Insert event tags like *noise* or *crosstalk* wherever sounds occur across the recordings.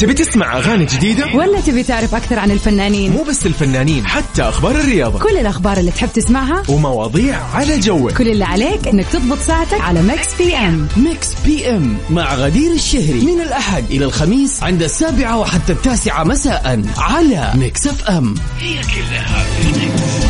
تبي تسمع أغاني جديدة؟ ولا تبي تعرف أكثر عن الفنانين؟ مو بس الفنانين حتى أخبار الرياضة كل الأخبار اللي تحب تسمعها ومواضيع على جوك كل اللي عليك إنك تضبط ساعتك على Mix FM Mix FM مع غدير الشهري من الأحد إلى الخميس عند السابعة وحتى التاسعة مساء على Mix FM هي كلها في ال Mix.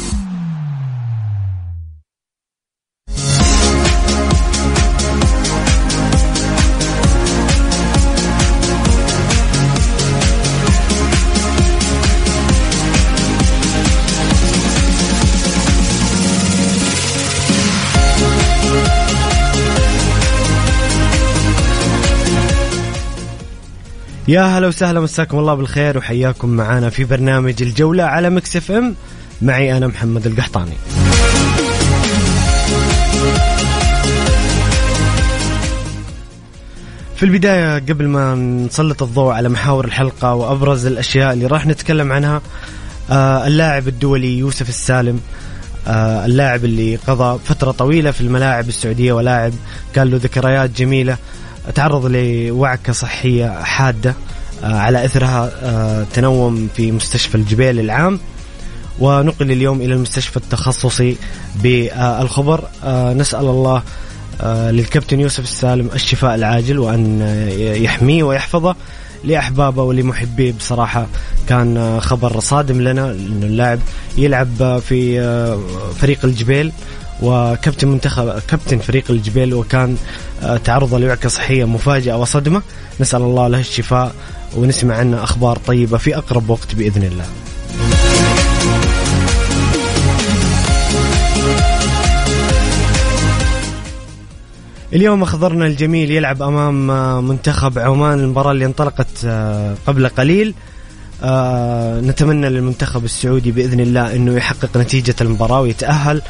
يا هلا وسهلا مساكم الله بالخير وحياكم معنا في برنامج الجولة على Mix FM. معي أنا محمد القحطاني. في البداية قبل ما نسلط الضوء على محاور الحلقة وأبرز الأشياء اللي راح نتكلم عنها آه اللاعب الدولي يوسف السالم آه اللاعب اللي قضى فترة طويلة في الملاعب السعودية ولاعب كان له ذكريات جميلة تعرض لوعكة صحية حادة آه على إثرها آه تنوم في مستشفى الجبيل العام. ونقل اليوم إلى المستشفى التخصصي بالخبر. آه نسأل الله للكابتن يوسف السالم الشفاء العاجل آه، يحميه ويحفظه لأحبابه ولمحبيه. بصراحة كان خبر صادم لنا لأنه اللاعب يلعب في فريق الجبيل وكابتن منتخب كابتن فريق الجبيل وكان آه، تعرض لوعكة صحية مفاجئة وصدمة. نسأل الله له الشفاء ونسمع عنه أخبار طيبة في أقرب وقت بإذن الله. اليوم أخضرنا الجميل يلعب أمام آه، منتخب عمان. المباراة اللي انطلقت آه، قبل قليل. نتمنى للمنتخب السعودي بإذن الله أنه يحقق نتيجة المباراة ويتأهل.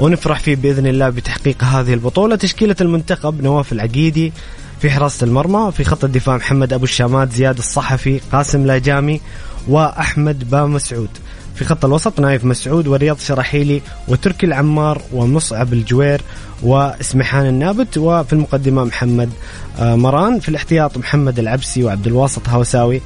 ونفرح فيه بإذن الله بتحقيق هذه البطولة. تشكيلة المنتخب نواف العقيدي في حراسة المرمى في خط الدفاع محمد أبو الشامات زياد الصحفي قاسم لاجامي وأحمد با مسعود. في خط الوسط نايف مسعود ورياض شراحيلي وتركي العمار ومصعب الجوير وسميحان النابت وفي المقدمة محمد آه، مران في الاحتياط محمد العبسي وعبد الباسط هوساوي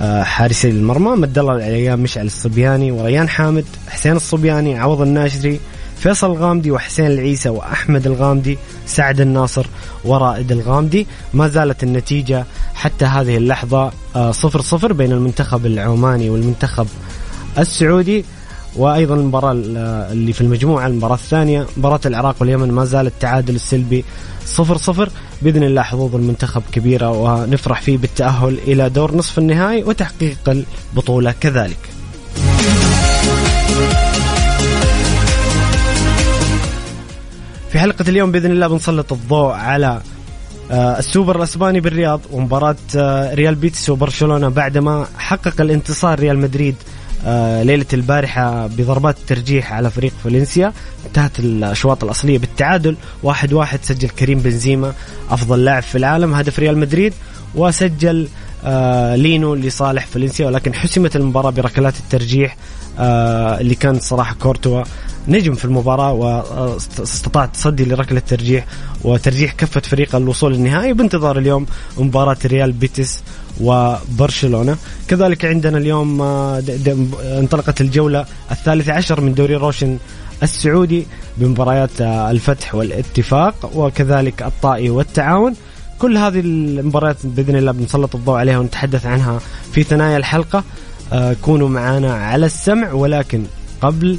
آه، حارسي المرمى مد الله الأيام مشعل الصبياني وريان حامد حسين الصبياني عوض الناشري فيصل الغامدي وحسين العيسى وأحمد الغامدي سعد الناصر ورائد الغامدي. ما زالت النتيجة حتى هذه اللحظة آه، صفر صفر بين المنتخب العماني والمنتخب السعودي وأيضا المباراة اللي في المجموعة المباراة الثانية مباراة العراق واليمن. ما زال التعادل السلبي صفر صفر. بإذن الله حظوظ المنتخب كبيرة ونفرح فيه بالتأهل إلى دور نصف النهائي وتحقيق البطولة كذلك. في حلقة اليوم بإذن الله بنسلط الضوء على آه، السوبر الأسباني بالرياض ومباراة آه، ريال بيتيس وبرشلونة بعدما حقق الانتصار ريال مدريد آه، ليلة البارحة بضربات الترجيح على فريق فالنسيا. انتهت الأشواط الأصلية بالتعادل. واحد واحد سجل كريم بنزيما أفضل لاعب في العالم هدف ريال مدريد وسجل لينو لصالح فالنسيا. ولكن حسمت المباراة بركلات الترجيح اللي كان صراحة كورتوا نجم في المباراة واستطاع التصدي لركلة الترجيح وترجيح كفة فريق الوصول للنهائي بانتظار اليوم مباراة ريال بيتيس وبرشلونة. كذلك عندنا اليوم آه، انطلقت الجولة الثالثة عشر من دوري روشن السعودي بمباريات آه، الفتح والاتفاق وكذلك الطائي والتعاون. كل هذه المباريات بإذن الله بنسلط الضوء عليها ونتحدث عنها في ثنايا الحلقة. آه، كونوا معنا على السمع ولكن قبل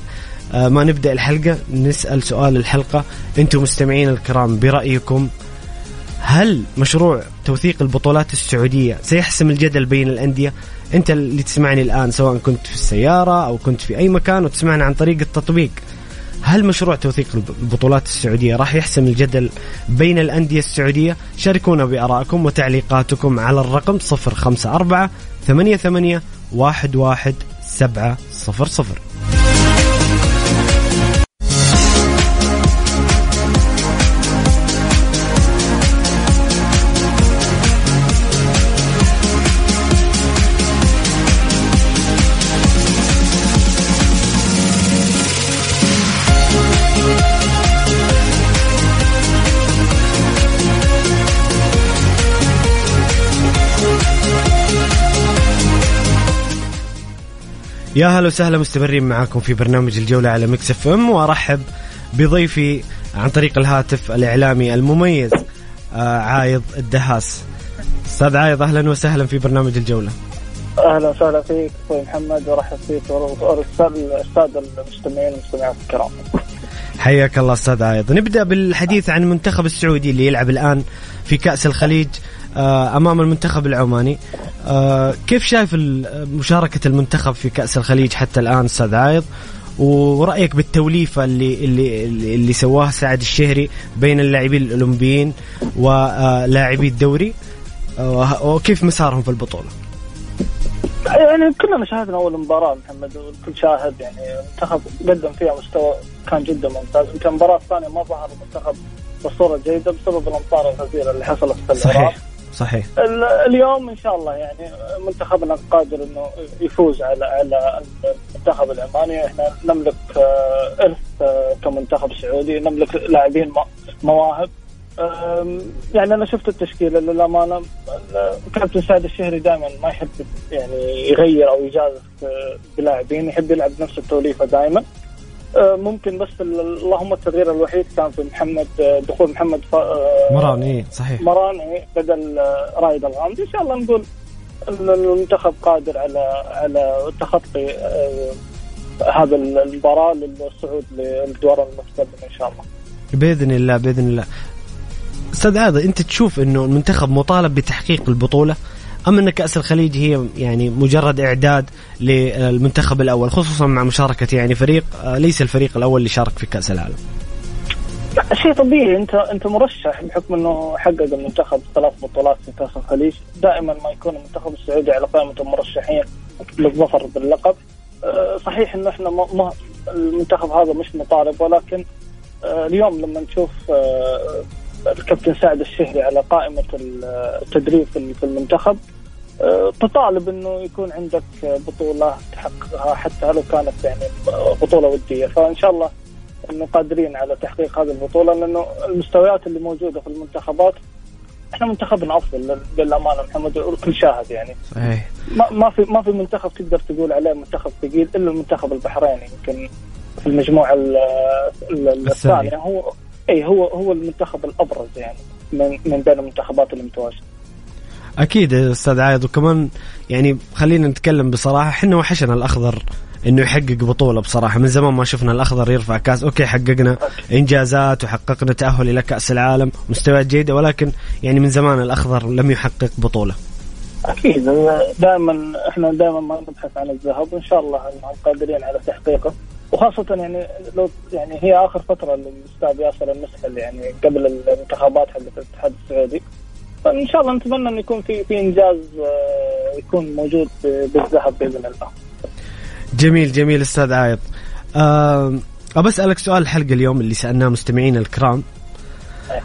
ما نبدأ الحلقة نسأل سؤال الحلقة. أنتم مستمعين الكرام برأيكم هل مشروع توثيق البطولات السعودية سيحسم الجدل بين الأندية؟ أنت اللي تسمعني الآن سواء كنت في السيارة أو كنت في أي مكان وتسمعنا عن طريق التطبيق. هل مشروع توثيق البطولات السعودية راح يحسم الجدل بين الأندية السعودية؟ شاركونا بآرائكم وتعليقاتكم على الرقم 054 88 11 يا هلا وسهلا مستمرين معاكم في برنامج الجولة على Mix FM وأرحب بضيفي عن طريق الهاتف الإعلامي المميز آه عايض الدهاس. أستاذ عايض أهلا وسهلا في برنامج الجولة. أهلا وسهلا فيك أخوي محمد وارحب فيك والاستاذ المستمعين والمستمعات الكرام. حياك الله أستاذ عايض. نبدأ بالحديث عن المنتخب السعودي اللي يلعب الآن في كأس الخليج أمام المنتخب العماني. آه، كيف شايف مشاركة المنتخب في كأس الخليج حتى الآن أستاذ عايض؟ ورأيك بالتوليفة اللي اللي اللي سواها سعد الشهري بين اللاعبين الأولمبيين ولاعبي الدوري آه، وكيف مسارهم في البطولة؟ يعني كلنا شاهدنا أول مباراة محمد والكل شاهد يعني المنتخب قدم فيها مستوى كان جدا ممتاز. يمكن المباراه الثانية ما ظهر المنتخب بصورة جيدة بسبب الامطار الغزيره اللي حصلت في العراق. صحيح صحيح. اليوم إن شاء الله يعني منتخبنا قادر إنه يفوز على على المنتخب العماني إحنا نملك آه، ارث آه، كمنتخب سعودي. نملك لاعبين مواهب. يعني أنا شفت التشكيلة للامانه كابتن سعد الشهري دائما ما يحب يعني يغير أو يجازف آه، بلاعبين. يحب يلعب نفس التوليفة دائما. آه، ممكن بس اللهم التغيير الوحيد كان في محمد آه، دخول محمد مران اي صحيح. مران اي بدل رايد الغامدي إن شاء الله نقول المنتخب قادر على على تخطي هذا المباراة للصعود للدور المتقدم إن شاء الله. بإذن الله بإذن الله. أستاذ عاضي أنت تشوف إنه المنتخب مطالب بتحقيق البطولة؟ ام إن كأس الخليج هي يعني مجرد إعداد للمنتخب الأول خصوصا مع مشاركة يعني فريق آه، ليس الفريق الأول اللي شارك في كأس العالم. لا شيء طبيعي. أنت أنت مرشح بحكم إنه حقق المنتخب ثلاث بطولات في كأس الخليج. دائما ما يكون المنتخب السعودي على قائمة المرشحين للظفر باللقب. آه، صحيح انه إحنا ما المنتخب هذا مش مطالب ولكن آه، اليوم لما نشوف الكابتن سعد الشهري على قائمة التدريب في المنتخب. آه، تطالب إنه يكون عندك بطولة تحققها حتى لو كانت يعني بطولة ودية. فإن شاء الله إنه قادرين على تحقيق هذه البطولة لأنه المستويات اللي موجودة في المنتخبات إحنا منتخبنا أفضل للأمانة محمد الكل شاهد يعني. صحيح. ما في ما في منتخب تقدر تقول عليه منتخب ثقيل إلا المنتخب البحريني يمكن في المجموعة الثانية. هو اي هو هو المنتخب الأبرز يعني من من بين المنتخبات اللي متواجده أكيد أستاذ عايض وكمان يعني خلينا نتكلم بصراحة إحنا وحشنا الأخضر إنه يحقق بطولة بصراحة من زمان ما شفنا الأخضر يرفع كأس أوكي حققنا إنجازات وحققنا تأهل إلى كأس العالم مستويات جيدة ولكن يعني من زمان الأخضر لم يحقق بطولة. أكيد دائما إحنا دائما ما نبحث عن الذهب وإن شاء الله قادرين على تحقيقه. وخاصة يعني لو يعني هي آخر فترة للأستاذ ياسر المسحل يعني قبل الانتخابات حقت الاتحاد السعودي فإن شاء الله نتمنى أن يكون في في إنجاز آه، يكون موجود بالذهب بإذن الله. جميل جميل أستاذ عايض. أبى أسألك سؤال الحلقة اليوم اللي سألناه مستمعينا الكرام.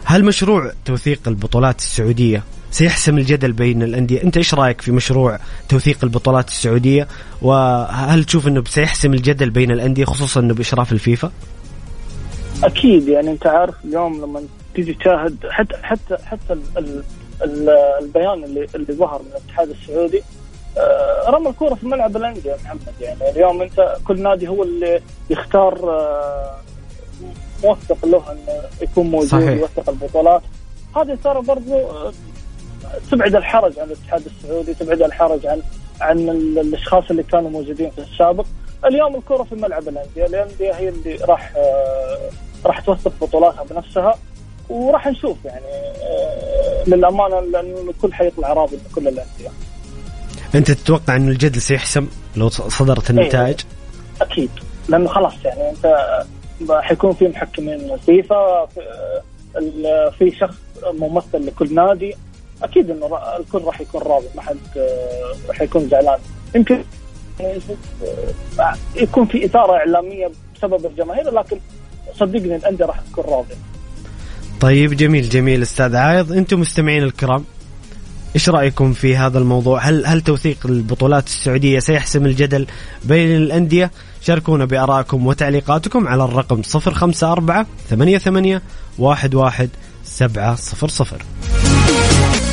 هل مشروع توثيق البطولات السعودية سيحسم الجدل بين الأندية. أنت إيش رأيك في مشروع توثيق البطولات السعودية؟ وهل تشوف أنه سيحسم الجدل بين الأندية خصوصا أنه بإشراف الفيفا؟ أكيد يعني أنت عارف اليوم لما تيجي تشاهد حتى حتى حتى ال ال ال البيان اللي اللي ظهر من الاتحاد السعودي آه، رمى الكورة في ملعب الأندية يا محمد. يعني اليوم أنت كل نادي هو اللي يختار آه، موثق له إنه يكون موجود صحيح. يوثق البطولات. هذه ترى برضو آه، تبعد الحرج عن الاتحاد السعودي تبعد الحرج عن عن الأشخاص اللي كانوا موجودين في السابق. اليوم الكرة في ملعب الأندية. الأندية هي اللي راح آه، راح توثق بطولاتها بنفسها وراح نشوف يعني آه، للأمانة لأنه الكل حيطلع راضي من كل الأندية. أنت تتوقع انه الجدل سيحسم لو صدرت النتائج؟ أكيد. لأنه خلاص يعني أنت حيكون في محكمين فيفا في, ال- في شخص ممثل لكل نادي. أكيد إنه الكل راح يكون راضي ما حد آه، حيكون زعلان يمكن آه، يكون في إثارة إعلامية بسبب الجماهير لكن صدقني الأندية راح تكون راضية طيب جميل جميل أستاذ عايض أنتم مستمعين الكرام إيش رأيكم في هذا الموضوع؟ هل هل توثيق البطولات السعودية سيحسم الجدل بين الأندية؟ شاركونا بارائكم وتعليقاتكم على الرقم 054 88 11 700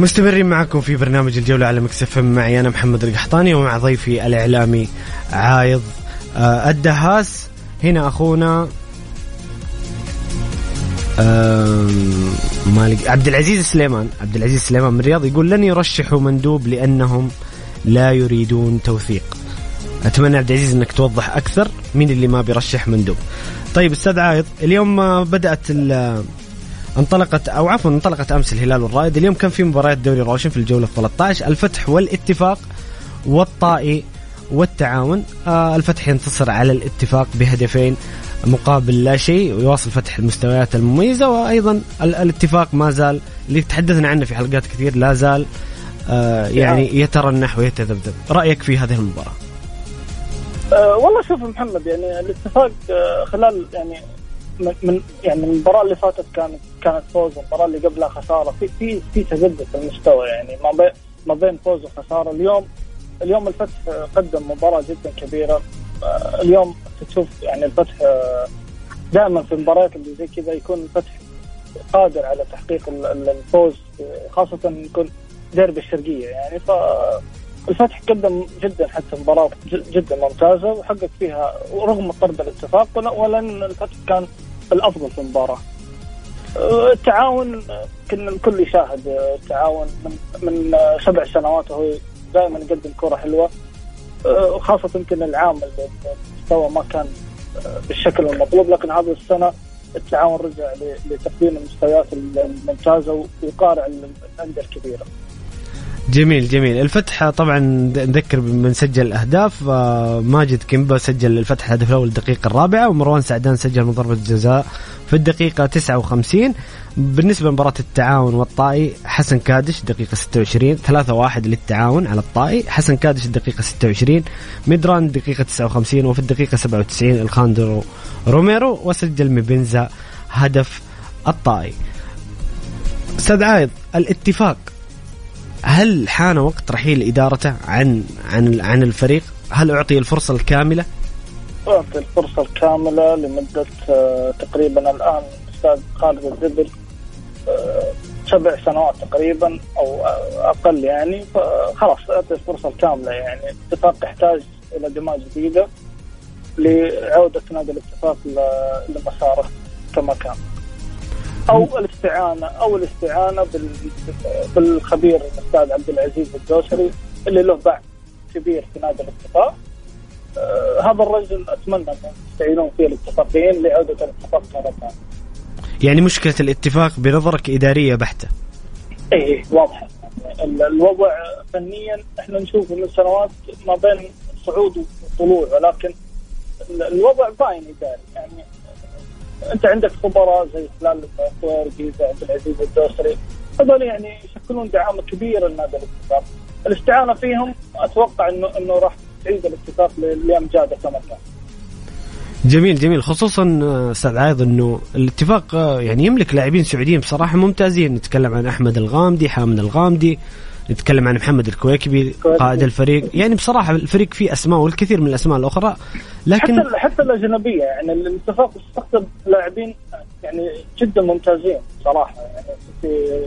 مستمرين معكم في برنامج الجولة على مكسف معي أنا محمد القحطاني ومع ضيفي الإعلامي عايض آه، الدهاس. هنا أخونا مالك عبد العزيز سليمان. عبد العزيز سليمان من الرياض يقول لن يرشحوا مندوب لأنهم لا يريدون توثيق. أتمنى عبد العزيز أنك توضح أكثر مين اللي ما بيرشح مندوب. طيب أستاذ عايض اليوم بدأت انطلقت أو عفوا انطلقت أمس الهلال والرائد. اليوم كان في مباريات دوري روشن في الجولة 13 الفتح والاتفاق والطائي والتعاون. آه الفتح ينتصر على الاتفاق بهدفين مقابل لا شيء ويواصل فتح المستويات المميزة وأيضا ال- الاتفاق ما زال اللي تحدثنا عنه في حلقات كثير لا زال آه يعني يترنح ويتذبذب. رأيك في هذه المباراة؟ أه والله شوف محمد يعني الاتفاق أه خلال يعني من, يعني المباراة اللي فاتت كانت كانت فوز المباراة اللي قبلها خسارة. في في في تذبذب في المستوى يعني ما بين ما بين فوز وخسارة. اليوم اليوم الفتح قدم مباراة جدا كبيرة. أه اليوم تشوف يعني الفتح أه دائما في المباريات اللي زي كذا يكون الفتح قادر على تحقيق ال- ال- الفوز خاصة يكون ديربي الشرقية يعني. ف الفتح قدم جدا حتى مباراة جدا ممتازة وحقق فيها رغم طرد الاتفاق ول- ولن الفتح كان الأفضل في المباراة. آه، التعاون كنا الكل يشاهد آه، التعاون من من آه، سبع سنوات وهو دائما يقدم كرة حلوة آه، خاصة يمكن العام المستوى ما كان بالشكل المطلوب لكن هذه السنة التعاون رجع لتقديم المستويات الممتازة ويقارع الأندية الكبيرة. جميل جميل. الفتح طبعا نذكر من سجل الأهداف. آه، ماجد كيمبا سجل الفتح الهدف الأول الدقيقة الرابعة ومروان سعدان سجل من ضربه جزاء في الدقيقة 59 بالنسبة لمباراة التعاون والطائي حسن كادش دقيقة 26 3 1 للتعاون على الطائي. حسن كادش الدقيقه 26 ميدران الدقيقه 59 وفي الدقيقة 97 أليخاندرو روميرو وسجل مبنزا هدف الطائي. أستاذ عايض الاتفاق. هل حان وقت رحيل ادارته عن عن عن الفريق؟ هل أعطي الفرصة الكاملة؟ أعطي الفرصة الكاملة لمدة آه، تقريبا الآن أستاذ خالد الزبل آه، سبع سنوات تقريبا آه، أقل يعني فخلاص أعطي الفرصة الكاملة يعني الاتفاق يحتاج إلى دماء جديدة لعودة نادي الاتفاق لمساره كما كان أو الاستعانة أو الاستعانة بال- بالخبير الأستاذ عبد العزيز الدوسري اللي له باع كبير في نادي الاتفاق آه، هذا الرجل أتمنى أن يستعينون فيه الاتفاقيين لعودة الاتفاق مره ثانية. يعني مشكلة الاتفاق بنظرك إدارية بحتة. اي إيه، واضحه ال- الوضع فنيا إحنا نشوفه من سنوات ما بين صعود وطلوع ولكن ال- الوضع باين إداري يعني انت عندك خبراء زي فلان الطويرقي زي عبد العزيز الدوسري هذول يعني يشكلون دعامه كبيره لنادي الاتفاق. الاستعانة فيهم أتوقع انه إنه راح تعيد الاتفاق لامجاده كما كان. جميل جميل خصوصا آه، أستاذ عايض إنه الاتفاق آه، يعني يملك لاعبين سعوديين بصراحة ممتازين نتكلم عن أحمد الغامدي حامد الغامدي نتكلم عن محمد الكويكبي قائد الفريق. يعني بصراحة الفريق فيه أسماء والكثير من الأسماء الأخرى لكن حتى حتى الأجنبية يعني الاتفاق استخدم لاعبين يعني جدا ممتازين صراحة. يعني في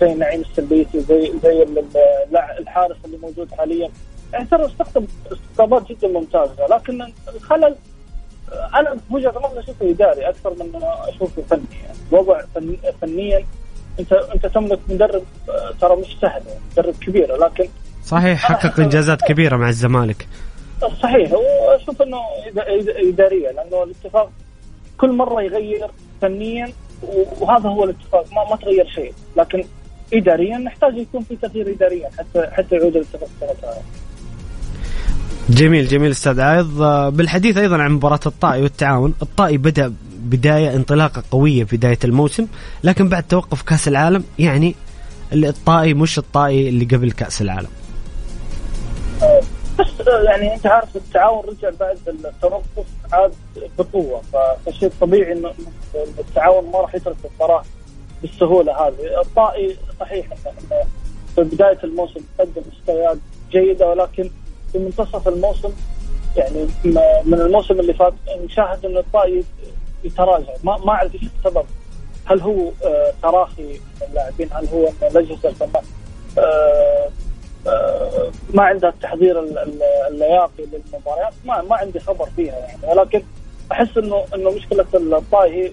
زي نعيم السلبيتي زي زي ال- ال- الحارس اللي موجود حاليا. يعني ترى استقطب استقطابات جدا ممتازة لكن الخلل أنا بوجهه نظري أشوفه إداري أكثر من أشوفه فني. يعني الوضع فن فنيا انت انت تملك مدرب آه، ترى مش سهل مدرب كبير لكن صحيح حقق إنجازات كبيرة مع الزمالك. صحيح وأشوف إنه إدارية لأنه الاتفاق كل مرة يغير فنيا وهذا هو الاتفاق ما, ما تغير شيء. لكن اداريا نحتاج يكون في تغيير اداريا حتى حتى يعود الاتفاق ثانية. جميل جميل أستاذ عايض. آه، بالحديث أيضا عن مباراة الطائي والتعاون الطائي بدأ بداية انطلاقة قوية في بداية الموسم لكن بعد توقف كأس العالم يعني الطائي مش الطائي اللي قبل كأس العالم. بس آه، يعني أنت عارف التعاون رجع بعد التوقف عاد بقوة فشيء طبيعي إنه التعاون ما راح يترك المباراه بالسهولة هذه، الطائي صحيح إنه في بداية الموسم قدم مستويات جيدة ولكن في منتصف الموسم يعني من الموسم اللي فات نشاهد إن الطائي يتراجع. ما ما أعرف إيش السبب. هل هو آه، تراخي اللاعبين؟ هل هو ان آه، آه، ما عندها التحضير ال- ال- اللياقي للمباريات. ما ما عندي خبر فيها يعني. ولكن أحس انه إنه مشكلة الطائي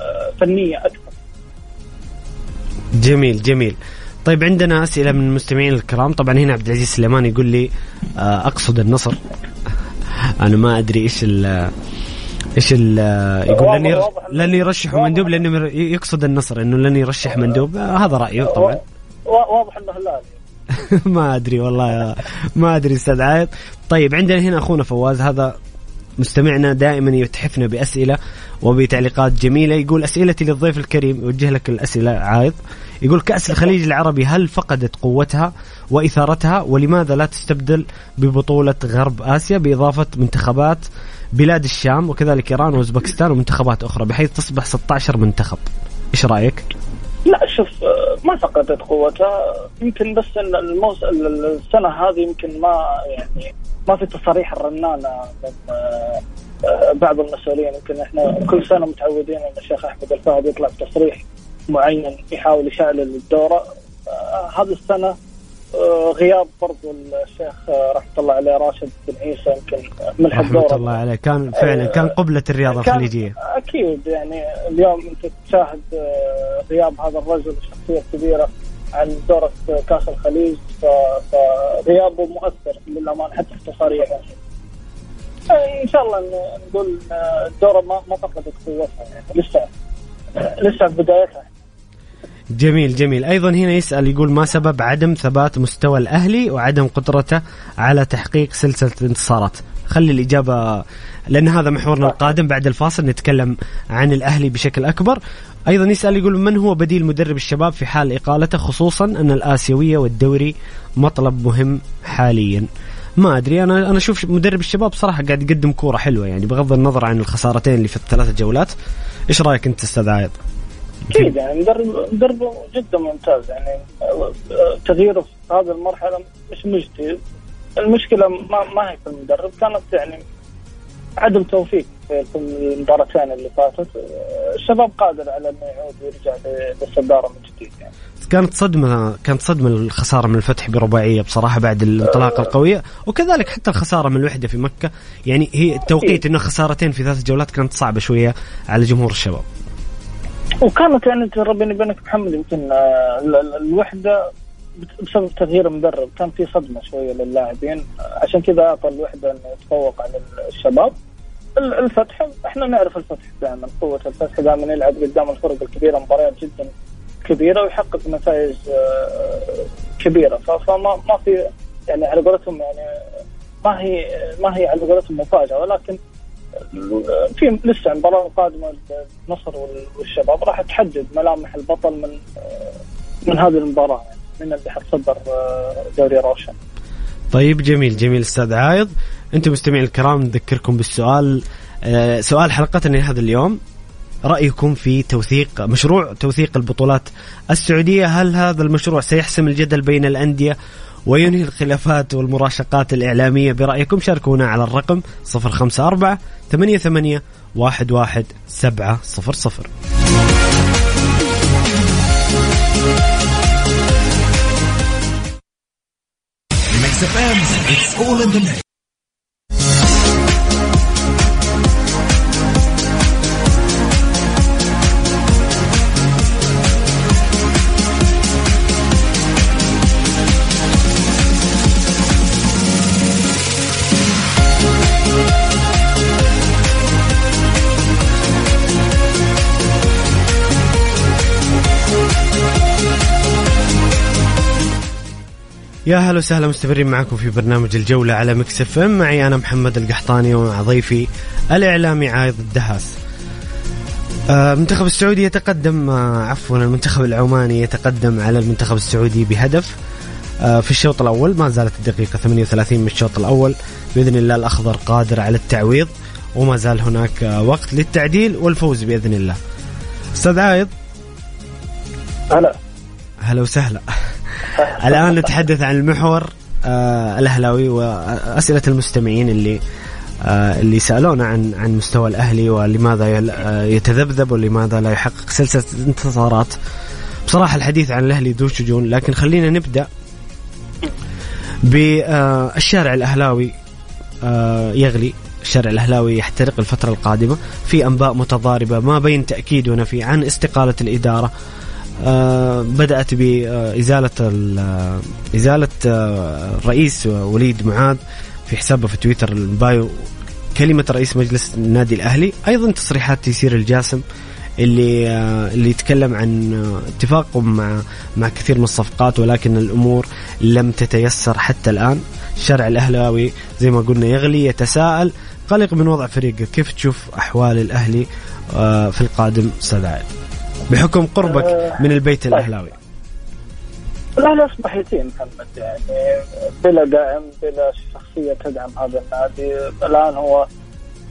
آه، فنية أكثر. جميل جميل. طيب عندنا أسئلة من المستمعين الكرام. طبعا هنا عبد العزيز سليمان يقول لي آه، أقصد النصر. *laughs* أنا ما أدري إيش ال إيش ال يقول لن لن يرشحوا مندوب لأنه يقصد النصر إنه لن يرشح مندوب. آه، هذا رأيه طبعا. وا- واضح إنه *laughs* ما أدري والله ما أدري أستاذ عايض طيب عندنا هنا أخونا فواز. هذا مستمعنا دائما يتحفنا بأسئلة وبتعليقات جميلة. يقول أسئلتي للضيف الكريم يوجه لك الأسئلة عايض. يقول كأس الخليج العربي هل فقدت قوتها وإثارتها؟ ولماذا لا تستبدل ببطولة غرب آسيا بإضافة منتخبات بلاد الشام وكذلك إيران وأوزبكستان ومنتخبات أخرى بحيث تصبح 16 منتخب؟ إيش رأيك؟ لا شوف ما فقدت قوتها. يمكن بس السنة هذه يمكن ما يعني ما في تصاريح الرنانه من آه، آه، بعض المسؤولين يمكن إحنا كل سنة متعودين إن الشيخ أحمد الفهد يطلع بتصريح معين يحاول يشعل الدورة. آه، هذه السنة آه، غياب برضو الشيخ آه، رحمة الله عليه راشد بن عيسى يمكن ملح رحمة الدورة. الله عليه. كان فعلا كان قبلة الرياضة الخليجية. أكيد يعني اليوم أنت تشاهد آه، غياب هذا الرجل الشخصيه الكبيره عن دوره كاس الخليج فغيابه مؤثر للأمانة حتى في تصاريحه آه، إن شاء الله نقول آه، الدورة ما ما فقدت قوتها يعني لسه لسه بدايتها. جميل جميل. أيضا هنا يسأل يقول ما سبب عدم ثبات مستوى الأهلي وعدم قدرته على تحقيق سلسلة الانتصارات؟ خلي الإجابة لأن هذا محورنا القادم بعد الفاصل نتكلم عن الأهلي بشكل أكبر. أيضا يسأل يقول من هو بديل مدرب الشباب في حال إقالته خصوصا أن الآسيوية والدوري مطلب مهم حاليا. ما أدري أنا أنا أشوف مدرب الشباب صراحة قاعد يقدم كورة حلوة يعني بغض النظر عن الخسارتين اللي في الثلاث جولات. إيش رأيك أنت أستاذ عايض؟ أكيد يعني مدرب مدربه جدا ممتاز. يعني آه، تغييره في هذه المرحلة مش مجدي المشكلة ما ما هي في المدرب. كانت يعني عدم توفيق في المباراتين اللي فاتت. آه، الشباب قادر على إنه يعود ويرجع للصدارة من جديد يعني. كانت صدمة كانت صدمة الخسارة من الفتح برباعية بصراحة بعد الانطلاقة القوية. وكذلك حتى الخسارة من الوحدة في مكة. يعني هي التوقيت إنه خسارتين في ثلاث جولات كانت صعبة شوية على جمهور الشباب. وكانت يعني ترى بيني وبينك محمد يمكن آه، ال- ال- الوحدة بسبب تغيير المدرب كان في صدمة شوية للاعبين. عشان كذا أعطى الوحدة إنه يتفوق على الشباب. ال- الفتح إحنا نعرف الفتح دائما قوة الفتح دائما يلعب قدام الفرق الكبيرة مباريات جدا كبيرة ويحقق نتائج آه، كبيرة. فما ما في يعني على قولتهم يعني ما هي ما هي على قولتهم مفاجأة ولكن في لسه المباراة القادمة النصر وال- والشباب راح تحدد ملامح البطل من من هذه المباراة يعني من اللي حتصدر دوري روشن. طيب جميل جميل أستاذ عايض. أنتم مستمعين الكرام نذكركم بالسؤال آه، سؤال حلقتنا لهذا اليوم. رأيكم في توثيق مشروع توثيق البطولات السعودية؟ هل هذا المشروع سيحسم الجدل بين الأندية وينهي الخلافات والمراشقات الإعلامية برأيكم شاركونا على الرقم 054 88 11700 Mix FM, it's all in the. يا هلا وسهلا مستمرين معكم في برنامج الجولة على Mix FM. معي أنا محمد القحطاني ومع ضيفي الإعلامي عايض الدهاس. آه، المنتخب السعودي يتقدم آه، عفوا المنتخب العماني يتقدم على المنتخب السعودي بهدف آه، في الشوط الأول. ما زالت الدقيقة 38 من الشوط الأول. بإذن الله الأخضر قادر على التعويض وما زال هناك وقت للتعديل والفوز بإذن الله. أستاذ عايض. هلا. هلا وسهلا. الآن نتحدث عن المحور آه الأهلاوي وأسئلة المستمعين اللي آه اللي سألونا عن عن مستوى الأهلي ولماذا آه يتذبذب ولماذا لا يحقق سلسلة انتصارات بصراحة الحديث عن الأهلي ذو شجون لكن خلينا نبدأ بالشارع الأهلاوي آه يغلي. الشارع الأهلاوي يحترق الفترة القادمة في أنباء متضاربة ما بين تأكيد ونفي عن استقالة الإدارة. آه، بدأت بإزالة ال- إزالة آه، الرئيس وليد معاذ في حسابه في تويتر البايو. كلمة رئيس مجلس النادي الأهلي أيضا تصريحات تيسير الجاسم اللي آه، اللي يتكلم عن اتفاقهم مع مع كثير من الصفقات ولكن الأمور لم تتيسر حتى الآن. الشارع الأهلاوي زي ما قلنا يغلي يتساءل. قلق من وضع فريقه كيف تشوف أحوال الأهلي في القادم أستاذ بحكم قربك من البيت الأهلاوي. الاهلي اصبح يتيم محمد. يعني بلا داعم بلا شخصية تدعم هذا النادي الآن هو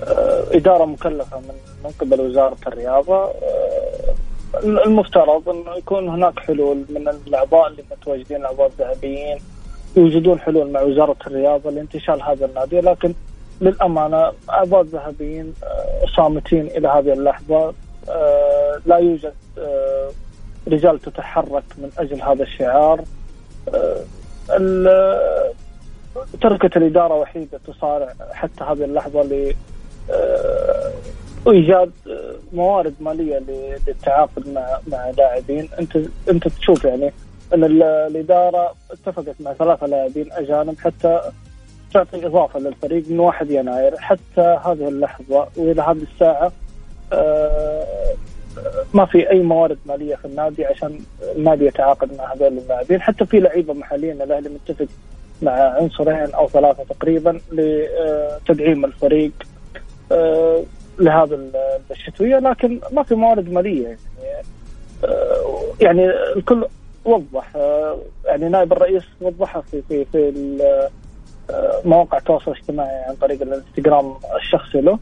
آه، إدارة مكلفة من من قبل وزارة الرياضة. آه، المفترض إنه يكون هناك حلول من الأعضاء اللي متواجدين الأعضاء الذهبيين يوجدون حلول مع وزارة الرياضة لانتشال هذا النادي. لكن للأمانة أعضاء الذهبيين آه، صامتين إلى هذه اللحظة. لا يوجد رجال تتحرك من أجل هذا الشعار. آه، تركت الإدارة وحيدة تصارع حتى هذه اللحظة ل آه، إيجاد آه، موارد مالية للتعاقد مع مع لاعبين. انت أنت تشوف يعني أن ال- الإدارة اتفقت مع ثلاثة لاعبين أجانب حتى تعطي إضافة للفريق من 1 يناير. حتى هذه اللحظة وإلى هذه الساعة آه، ما في أي موارد مالية في النادي عشان النادي يتعاقد مع هذول اللاعبين. حتى في لعيبة محليين الأهلي متفق مع عنصرين أو ثلاثة تقريبا لتدعيم الفريق آه، لهذا الشتوية. لكن ما في موارد مالية يعني. آه، يعني الكل وضح آه، يعني نائب الرئيس وضحها في في في مواقع التواصل الاجتماعي عن طريق الانستغرام الشخصي له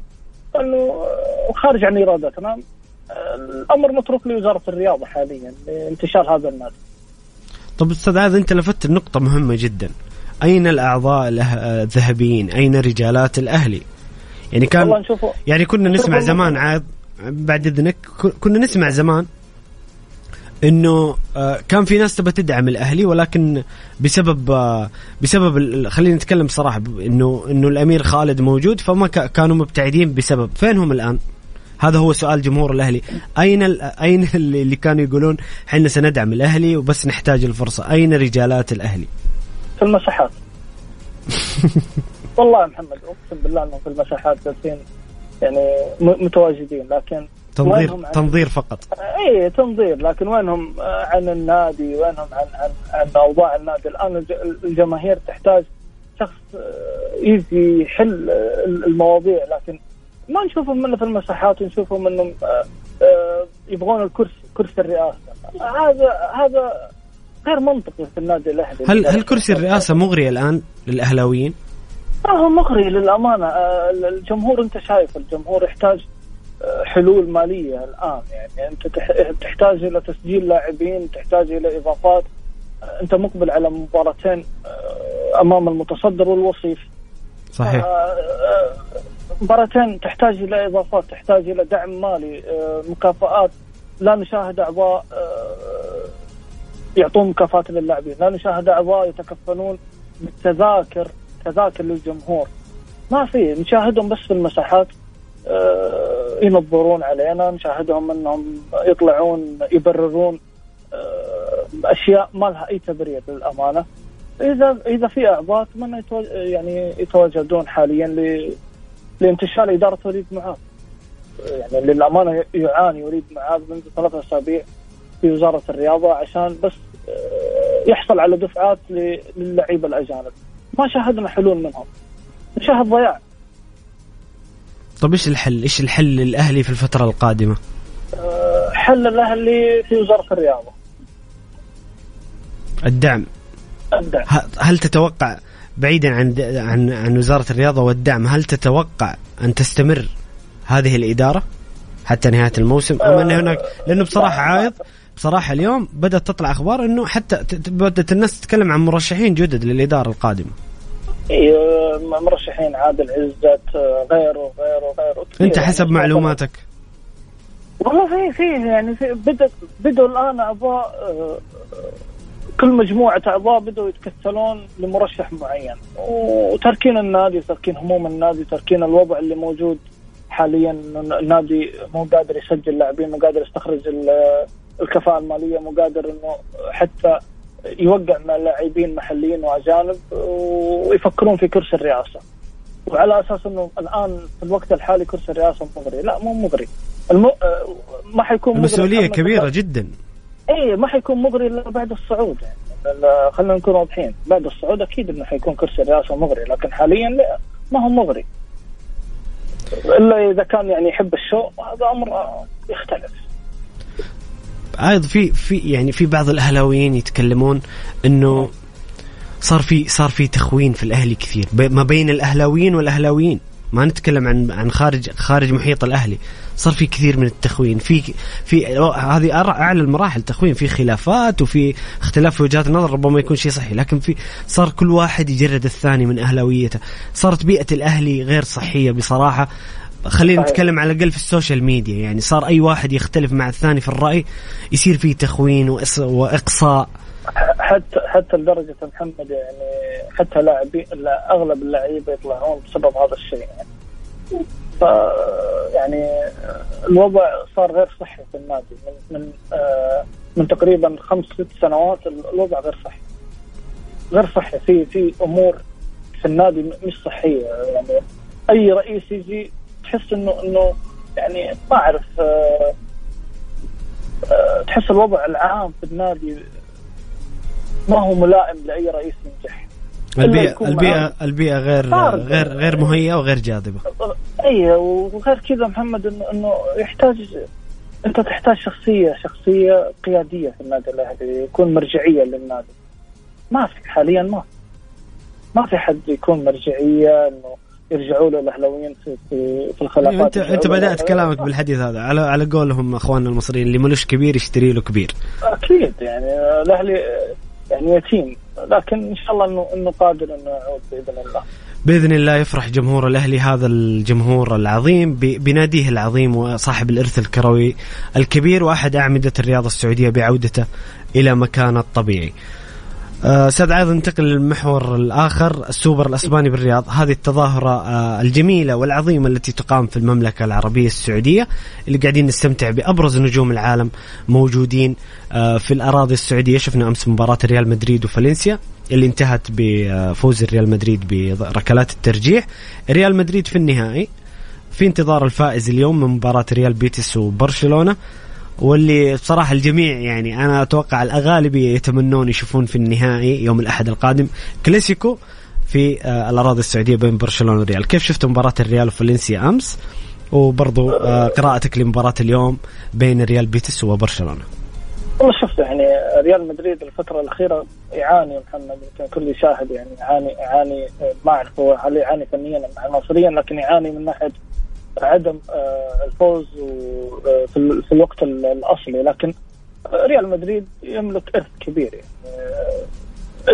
إنه خارج عن ارادتنا الأمر متروك لوزارة الرياضة حاليا لانتشال هذا النادي. طب أستاذ عاد أنت لفت نقطة مهمة جدا أين الأعضاء الذهبيين أين رجالات الأهلي يعني كان يعني كنا نسمع. زمان عاد بعد إذنك كنا نسمع زمان إنه آه، كان في ناس تبى تدعم الأهلي ولكن بسبب آه، بسبب خلينا نتكلم بصراحه انه إنه الأمير خالد موجود فما كا- كانوا مبتعدين بسبب فين هم الآن؟ هذا هو سؤال جمهور الأهلي. أين أين *laughs* اللي كانوا يقولون إحنا سندعم الأهلي وبس نحتاج الفرصة أين رجالات الأهلي؟ في المساحات. *laughs* والله يا محمد أقسم بالله إنهم في المساحات جالسين يعني متواجدين لكن تنظير تنظير فقط. اي تنظير لكن وينهم عن النادي وينهم عن عن عن أوضاع النادي؟ الآن الج- الجماهير تحتاج شخص آه، يجي يحل آه، المواضيع لكن ما نشوفهم الا في المساحات ونشوفهم إنهم آه، آه، يبغون الكرسي كرسي الرئاسة. هذا هذا غير منطقي في النادي الأهلي. هل هل كرسي الرئاسة مغري الآن للأهلاويين؟ ما هو مغري للأمانة. آه، الجمهور أنت شايف الجمهور يحتاج آه، حلول مالية الآن. يعني أنت تح- تحتاج إلى تسجيل لاعبين تحتاج إلى إضافات. أنت مقبل على مباراتين آه، أمام المتصدر والوصيف. صحيح. آه، آه، مباراتين تحتاج إلى إضافات تحتاج إلى دعم مالي آه، مكافآت. لا نشاهد أعضاء آه، يعطون مكافآت للاعبين. لا نشاهد أعضاء يتكفلون بالتذاكر تذاكر للجمهور. ما في نشاهدهم بس في المساحات آه، ينظرون علينا نشاهدهم إنهم يطلعون يبررون أشياء ما لها أي تبرير للأمانة. إذا إذا في أعضاء أتمنى يعني يتواجدون حاليا لانتشال إدارة وليد معاذ. يعني للأمانة يعاني وليد معاذ منذ ثلاثة أسابيع في وزارة الرياضة عشان بس آه، يحصل على دفعات للعيبة الأجانب. ما شاهدنا حلول منهم. نشاهد ضياع. طب إيش الحل؟ إيش الحل للأهلي في الفترة القادمة؟ آه، حل الأهلي في وزارة الرياضة. الدعم. الدعم. هل تتوقع بعيدا عن عن عن وزارة الرياضة والدعم هل تتوقع أن تستمر هذه الإدارة حتى نهاية الموسم؟ أم أن هناك لأنه بصراحة عايض. بصراحة اليوم بدأت تطلع أخبار أنه حتى بدأت الناس تتكلم عن مرشحين جدد للإدارة القادمة. إيه، مرشحين عادل عزت غيره غيره غيره. أنت يعني. حسب معلوماتك. والله في في يعني في بدا بدوا الآن اعضاء آه، كل مجموعة أعضاء بدوا يتكتلون لمرشح معين. وتركين النادي تركين هموم النادي تركين الوضع اللي موجود حاليا. النادي مو قادر يسجل لاعبين مو قادر يستخرج ال- الكفاءة المالية مو قادر إنه حتى يوقع مع لاعبين محليين وأجانب ويفكرون في كرسي الرئاسة. وعلى أساس إنه الآن في الوقت الحالي كرسي الرئاسة مغري. لا مو مغري. الم... آه، ما حيكون كبيرة الله. جدا. اي ما حيكون مغري إلا بعد الصعود. يعني خلينا نكون واضحين. بعد الصعود أكيد إنه حيكون كرسي الرئاسة مغري لكن حاليا لا ما هو مغري. إلا إذا كان يعني يحب الشو هذا أمر آه، يختلف. أيضا في في يعني في بعض الأهلاويين يتكلمون إنه صار في صار في تخوين في الأهلي كثير ما بين الأهلاويين والأهلاويين. ما نتكلم عن عن خارج خارج محيط الأهلي. صار في كثير من التخوين. في في هذه أعلى المراحل تخوين. في خلافات وفي اختلاف في وجهات النظر ربما يكون شيء صحي لكن في صار كل واحد يجرد الثاني من أهلاويته. صارت بيئة الأهلي غير صحية بصراحة. خلينا. نتكلم على الأقل في ال social media. يعني صار أي واحد يختلف مع الثاني في الرأي يصير فيه تخوين وإقصاء. حتى حتى لدرجة محمد يعني حتى لاعبين لا، أغلب اللعيبة يطلعون بسبب هذا الشيء يعني. ف يعني الوضع صار غير صحي في النادي. من من آه من تقريبا خمس ست سنوات الوضع غير صحي. غير صحي. في في أمور في النادي مش صحية. يعني أي رئيس يجي تحس انه إنه يعني ما أعرف آه آه تحس الوضع العام في النادي ما هو ملائم لأي رئيس ينجح البيئه معاه. البيئه غير. غير غير مهيئة وغير جاذبة اي وغير كذا محمد انه إنه يحتاج أنت تحتاج شخصيه شخصية قيادية في النادي الأهلي يكون مرجعية للنادي ما في حاليا ما ما في حد يكون مرجعية إنه يرجعوا له الأهلاويين في في, في الخلافات انت أنت بدأت. كلامك بالحديث هذا على على قولهم أخواننا المصريين اللي ملوش كبير يشتري له كبير أكيد يعني الأهلي يعني يتيم لكن إن شاء الله انه إنه قادر إنه يعود بإذن الله بإذن الله يفرح جمهور الأهلي هذا الجمهور العظيم بناديه العظيم وصاحب الإرث الكروي الكبير وأحد أعمدة الرياضة السعودية بعودته إلى مكانه الطبيعي. آه، أستاذ عايض ننتقل للمحور الآخر السوبر الأسباني بالرياض. هذه التظاهرة آه، الجميلة والعظيمة التي تقام في المملكة العربية السعودية اللي قاعدين نستمتع بأبرز نجوم العالم موجودين آه، في الأراضي السعودية. شفنا أمس مباراة ريال مدريد وفالنسيا اللي انتهت بفوز الريال مدريد بركلات الترجيح. ريال مدريد في النهائي في انتظار الفائز اليوم من مباراة ريال بيتيس وبرشلونة. واللي بصراحة الجميع يعني أنا أتوقع الأغلبية يتمنون يشوفون في النهائي يوم الأحد القادم كلاسيكو في آه، الأراضي السعودية بين برشلونة والريال. كيف شفت مباراة الريال وفالنسيا أمس؟ وبرضو آه، قراءتك لمباراة اليوم بين ريال بيتس وبرشلونة. والله شفت يعني ريال مدريد الفترة الأخيرة يعاني محمد يمكن كل يشاهد يعني يعاني يعاني ما أعرف هو هل يعاني فنيا أم عناصريا لكن يعاني من ناحية عدم آه، الفوز آه، في ال- في الوقت ال- الأصلي. لكن ريال مدريد يملك إرث كبير يعني آه،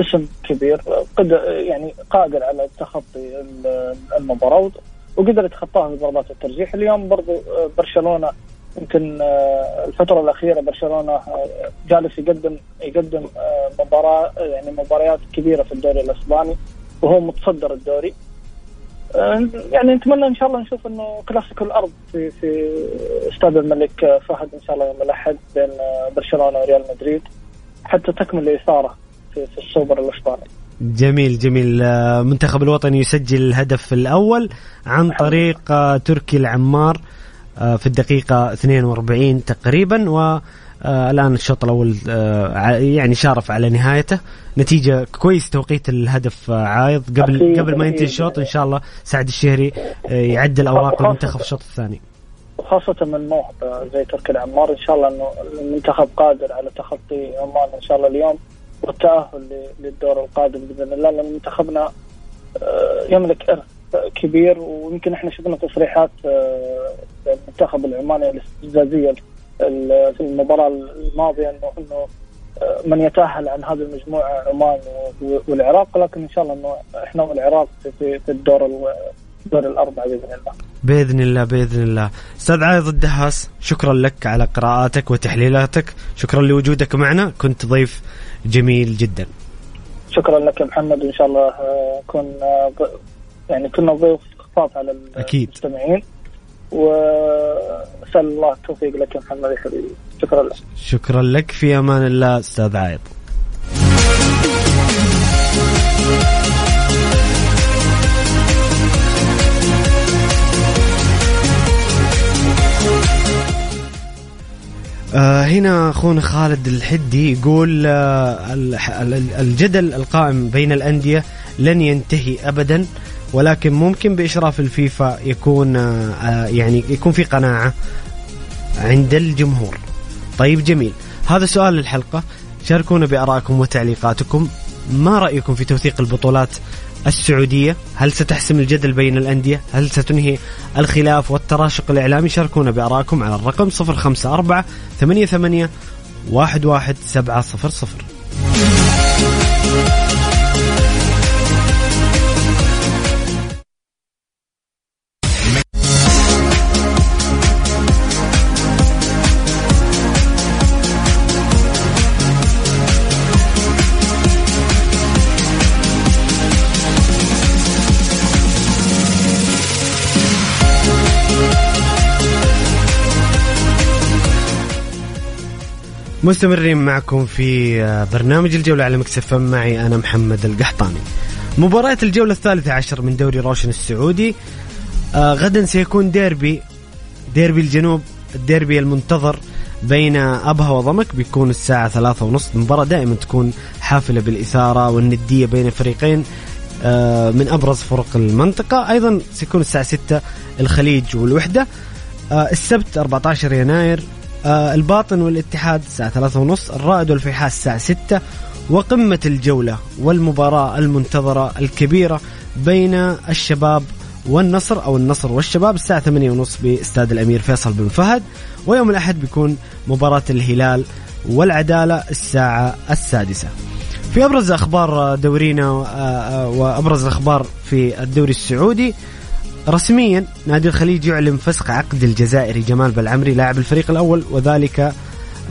اسم كبير قد يعني قادر على تخطي ال- المباراة وقدر يتخطاها بضربات الترجيح. اليوم برضو آه، برشلونة يمكن آه، الفترة الأخيرة برشلونة آه، جالس يقدم يقدم آه، مباراة يعني مباريات كبيرة في الدوري الأسباني وهو متصدر الدوري. آه، يعني نتمنى إن شاء الله نشوف إنه كلاسيكو الأرض في في استاد الملك آه، فهد إن شاء الله يوم الأحد بين آه، برشلونة وريال مدريد حتى تكمل الاثاره في, في السوبر الأسباني. جميل جميل. آه، منتخب الوطني يسجل الهدف الأول عن طريق آه، تركي العمار. آه، في الدقيقة 42 تقريبا و آه الآن الشوط الأول آه يعني شارف على نهايته. نتيجة كويس توقيت الهدف آه عايض. قبل قبل ما ينتهي. الشوط إن شاء الله سعد الشهري آه يعدل اوراق المنتخب الشوط الثاني. وخاصة من موهبة زي تركي العمار. إن شاء الله إنه المنتخب قادر على تخطي عمان إن شاء الله اليوم والتأهل للدور القادم بإذن الله لأن منتخبنا آه، يملك إرث. كبير ويمكن إحنا شفنا تصريحات آه، المنتخب العماني الاستفزازية ال- في المباراة الماضية إنه إنه آه، من يتأهل عن هذه المجموعة عمان والعراق لكن إن شاء الله إنه إحنا والعراق في- الدور ال- الدور الأربعة بإذن الله. بإذن الله بإذن الله. أستاذ عايض الدهاس شكرا لك على قراءاتك وتحليلاتك. شكرا لوجودك معنا. كنت ضيف جميل جدا. شكرا لك يا محمد. وان شاء الله آه، كنا ض- يعني كنا ضيوف خفاف على أكيد. المستمعين. واسال الله التوفيق لك يا محمد حبيبي. شكرا لك. شكرا لك. في أمان الله أستاذ عايض آه هنا أخونا خالد الحدي يقول آه الجدل القائم بين الأندية لن ينتهي ابدا. ولكن ممكن بإشراف الفيفا يكون آه يعني يكون في قناعة عند الجمهور. طيب جميل هذا سؤال للحلقة شاركونا بارائكم وتعليقاتكم ما رأيكم في توثيق البطولات السعودية؟ هل ستحسم الجدل بين الأندية؟ هل ستنهي الخلاف والتراشق الإعلامي؟ شاركونا بارائكم على الرقم 054 88 11700 مستمرين معكم في آه، برنامج الجولة على Mix FM معي أنا محمد القحطاني. مباراة الجولة الثالثة عشر من دوري روشن السعودي آه غدا سيكون ديربي ديربي الجنوب الديربي المنتظر بين أبها وضمك بيكون الساعة ثلاثة ونص. المباراة دائما تكون حافلة بالإثارة والندية بين الفريقين آه من أبرز فرق المنطقة. أيضا سيكون الساعة ستة الخليج والوحدة السبت 14 يناير آه الباطن والاتحاد الساعة ثلاثة ونص الرائد والفيحاء الساعة ستة وقمة الجولة والمباراة المنتظرة الكبيرة بين الشباب والنصر أو النصر والشباب الساعة ثمانية ونص بإستاد الأمير فيصل بن فهد ويوم الأحد بيكون مباراة الهلال والعدالة الساعة السادسة. في أبرز أخبار دورينا آه، آه، وأبرز الأخبار في الدوري السعودي رسميا نادي الخليج يعلن فسخ عقد الجزائري جمال بلعمري لاعب الفريق الأول وذلك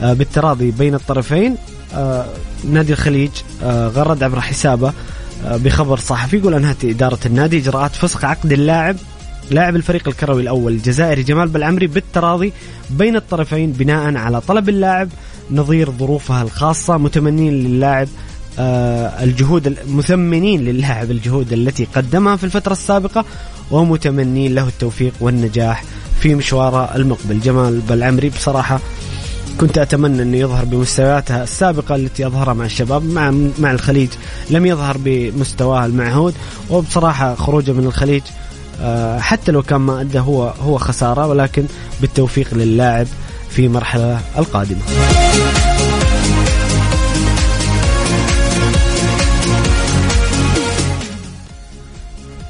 آه، بالتراضي بين الطرفين. آه، نادي الخليج آه، غرد عبر حسابه بخبر صحفي يقول انهت إدارة النادي إجراءات فسخ عقد اللاعب لاعب الفريق الكروي الأول الجزائري جمال بلعمري بالتراضي بين الطرفين بناء على طلب اللاعب نظير ظروفها الخاصة متمنين للاعب الجهود مثمنين للاعب الجهود التي قدمها في الفترة السابقة. ومتمنين له التوفيق والنجاح في مشواره المقبل. جمال بالعمري بصراحة كنت أتمنى أنه يظهر بمستوياتها السابقة التي أظهرها مع الشباب مع مع الخليج. لم يظهر بمستواه المعهود وبصراحة خروجه من الخليج آه، حتى لو كان ما أدى هو هو خسارة ولكن بالتوفيق للاعب في المرحلة القادمة.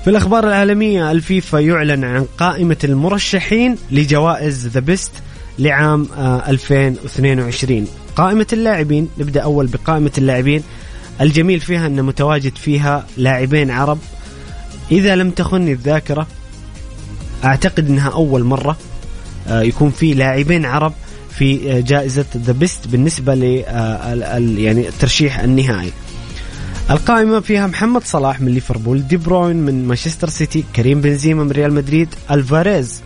في الأخبار العالمية الفيفا يعلن عن قائمة المرشحين لجوائز The Best لعام آه، 2022 قائمة اللاعبين نبدأ أول بقائمة اللاعبين. الجميل فيها أن متواجد فيها لاعبين عرب. إذا لم تخني الذاكرة أعتقد أنها أول مرة آه، يكون في لاعبين عرب في آه، جائزة The Best بالنسبة ل آه، يعني الترشيح النهائي. القائمة فيها محمد صلاح من ليفربول دي بروين من مانشستر سيتي كريم بنزيما من ريال مدريد ألفاريز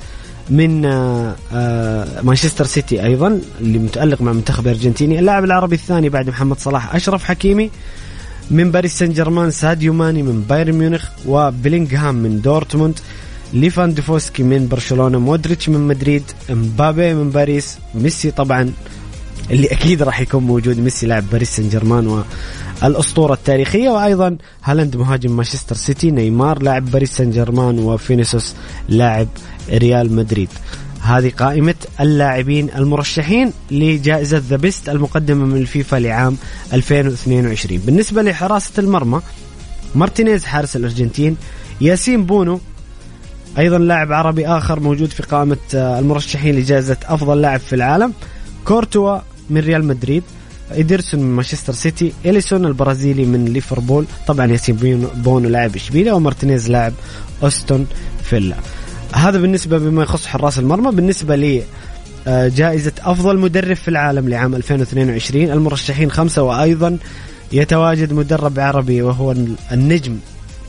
من آه، آه، مانشستر سيتي أيضا اللي متألق مع المنتخب الارجنتيني اللاعب العربي الثاني بعد محمد صلاح أشرف حكيمي من باريس سان جيرمان ساديو ماني من بايرن ميونخ وبلينغهام من دورتموند ليفاندوفسكي من برشلونة مودريتش من مدريد مبابي من باريس ميسي طبعا اللي أكيد راح يكون موجود ميسي لاعب باريس سان جيرمان والاسطوره التاريخية وأيضا هالاند مهاجم مانشستر سيتي نيمار لاعب باريس سان جيرمان وفينيسوس لاعب ريال مدريد. هذه قائمة اللاعبين المرشحين لجائزة The Best المقدمة من الفيفا لعام 2022 بالنسبة لحراسة المرمى مارتينيز حارس الأرجنتين ياسين بونو أيضا لاعب عربي آخر موجود في قائمة آه، المرشحين لجائزة أفضل لاعب في العالم كورتوا من ريال مدريد إيدرسون من مانشستر سيتي إليسون البرازيلي من ليفربول. طبعا ياسين بونو- لاعب إشبيليا ومارتينيز لاعب أستون فيلا. هذا بالنسبة بما يخص حراس المرمى بالنسبة لي آه، جائزة أفضل مدرب في العالم لعام 2022 المرشحين خمسة وأيضا يتواجد مدرب عربي وهو النجم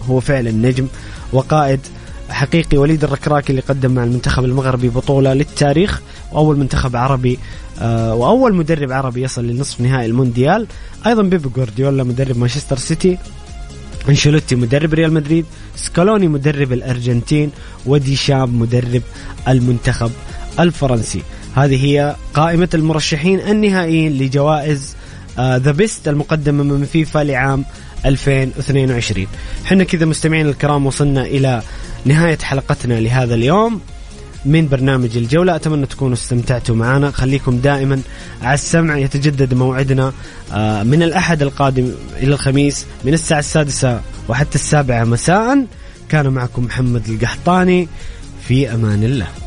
هو فعلا نجم وقائد حقيقي وليد الركراكي اللي قدم مع المنتخب المغربي بطولة للتاريخ وأول منتخب عربي آه، وأول مدرب عربي يصل لنصف نهائي المونديال. أيضا بيب جوارديولا مدرب مانشستر سيتي أنشيلوتي مدرب ريال مدريد سكالوني مدرب الأرجنتين وديشام مدرب المنتخب الفرنسي. هذه هي قائمة المرشحين النهائيين لجوائز The Best المقدمة من فيفا لعام 2022 حنا كذا مستمعين الكرام وصلنا إلى نهاية حلقتنا لهذا اليوم من برنامج الجولة. أتمنى تكونوا استمتعتوا معنا. خليكم دائما على السمع. يتجدد موعدنا آه، من الأحد القادم إلى الخميس من الساعة السادسة وحتى السابعة مساء. كان معكم محمد القحطاني. في أمان الله.